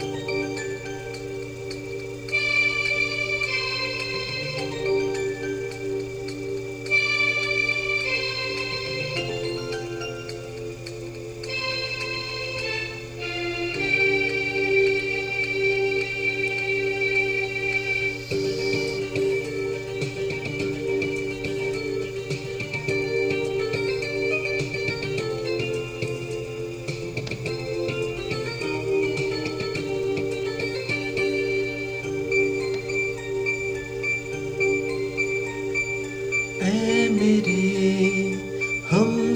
了。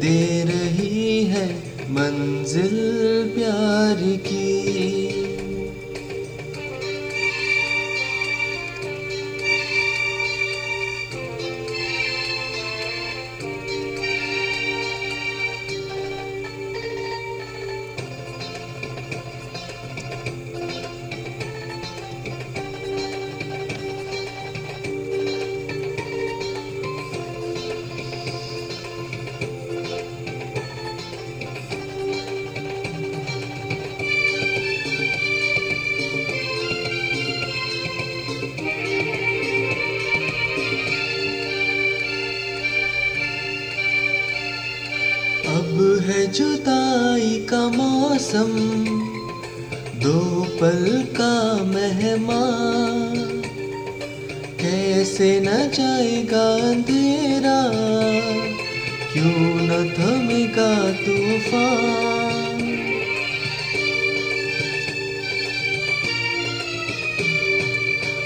दे रही है मंजिल प्यार की। जुदाई का मौसम दो पल का मेहमान कैसे न जाएगा अंधेरा, क्यों न थमेगा तूफ़ान।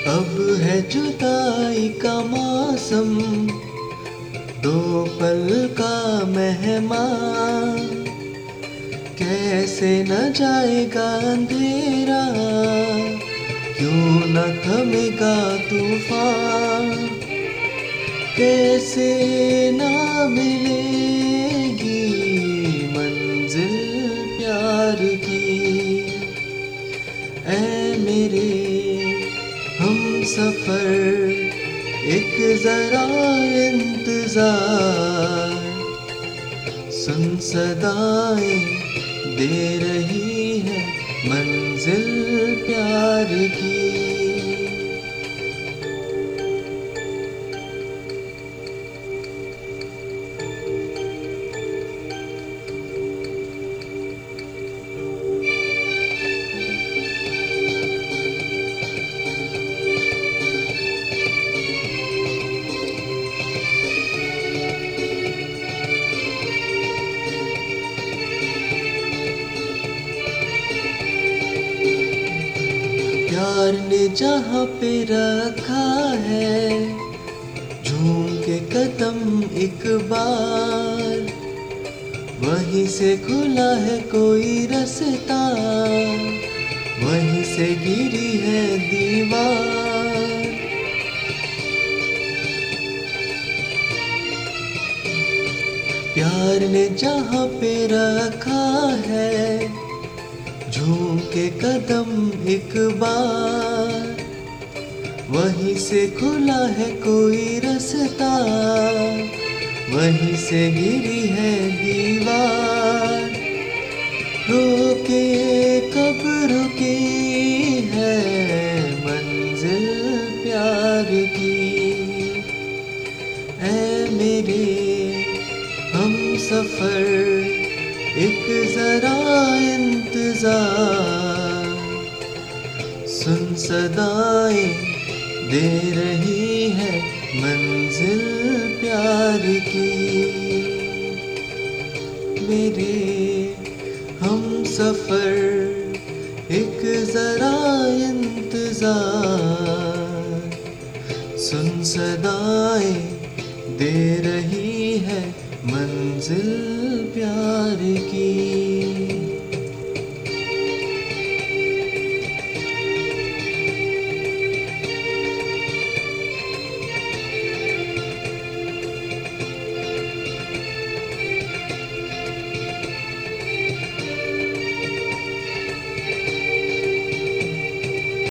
अब है जुदाई का मौसम दो पल का मेहमान। कैसे न जाएगा अंधेरा, क्यों न थमेगा तूफ़ान? कैसे ना मिलेगी मंजिल प्यार की? ऐ मेरे, हम सफ़र एक जरा इंतज़ार। सुन सदाए दे रही है मंजिल प्यार की। प्यार ने जहाँ पे रखा है, झूम के कदम एक बार। वहीं से खुला है कोई रास्ता, वहीं से गिरी है दीवार। प्यार ने जहाँ पे रखा है झूम के कदम एक बार। वहीं से खुला है कोई रास्ता। वहीं से गिरी है दीवार। रोके, कब रुकी है मंजिल प्यार की? ऐ मेरे, हम सफ़र एक जरा अजान सुन सदाए दे रही है मंजिल प्यार की। मेरे हम सफ़र एक जरा इंतज़ार। सुन सदाए दे रही है मंजिल प्यार की।